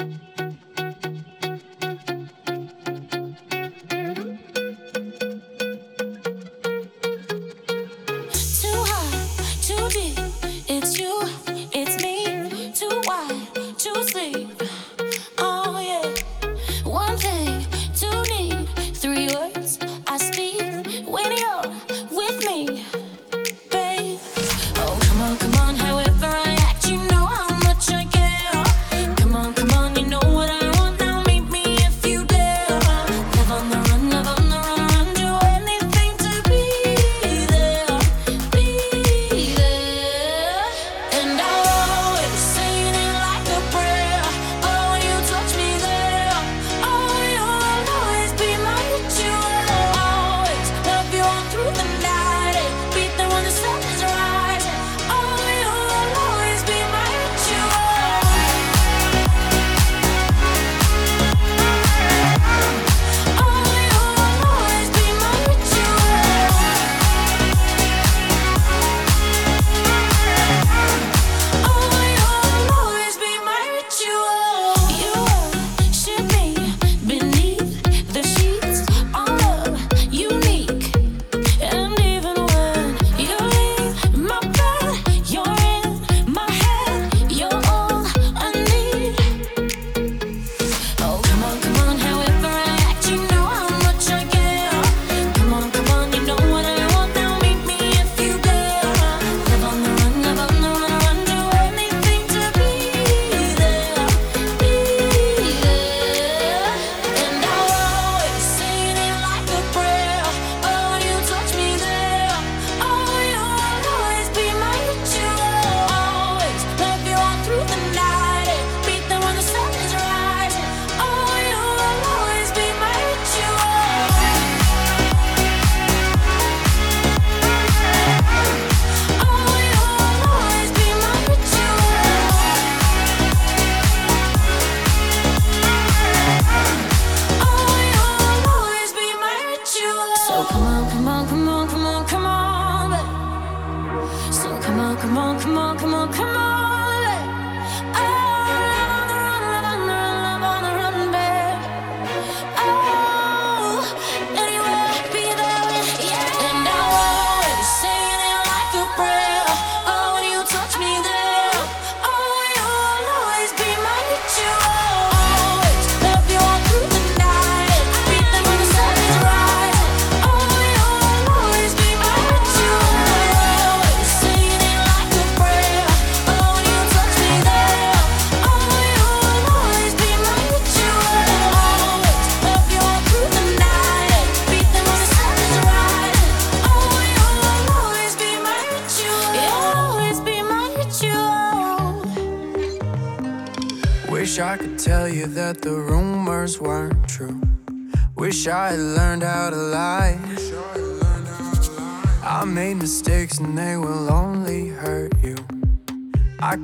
I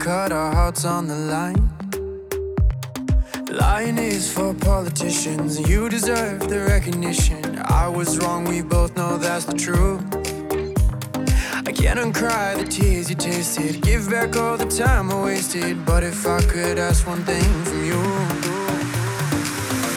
cut our hearts on the line. Lying is for politicians, you deserve the recognition. I was wrong, we both know that's the truth. I can't uncry the tears you tasted, give back all the time I wasted. But if I could ask one thing from you,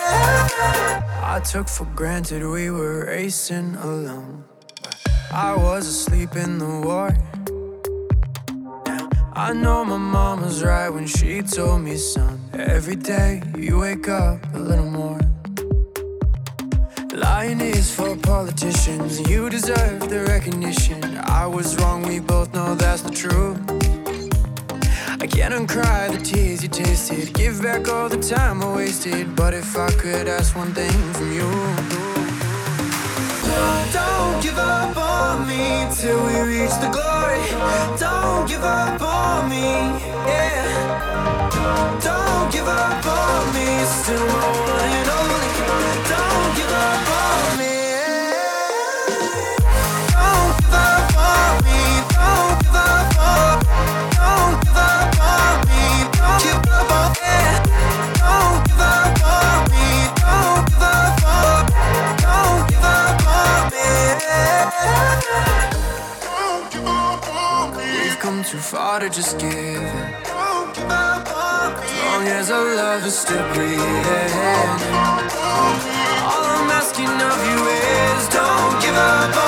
I took for granted we were racing alone. I was asleep in the war. Now, I know my mom was right when she told me, son, every day you wake up a little more. Lying is for politicians, you deserve the recognition. I was wrong, we both know that's the truth. I can't uncry the tears you tasted. Give back all the time I wasted. But if I could ask one thing from you, don't give up on me till we reach the glory. Don't give up on me, yeah. Don't give up on me, still more. too far to just give in. Long as our love is still breathing. All I'm asking of you is don't give up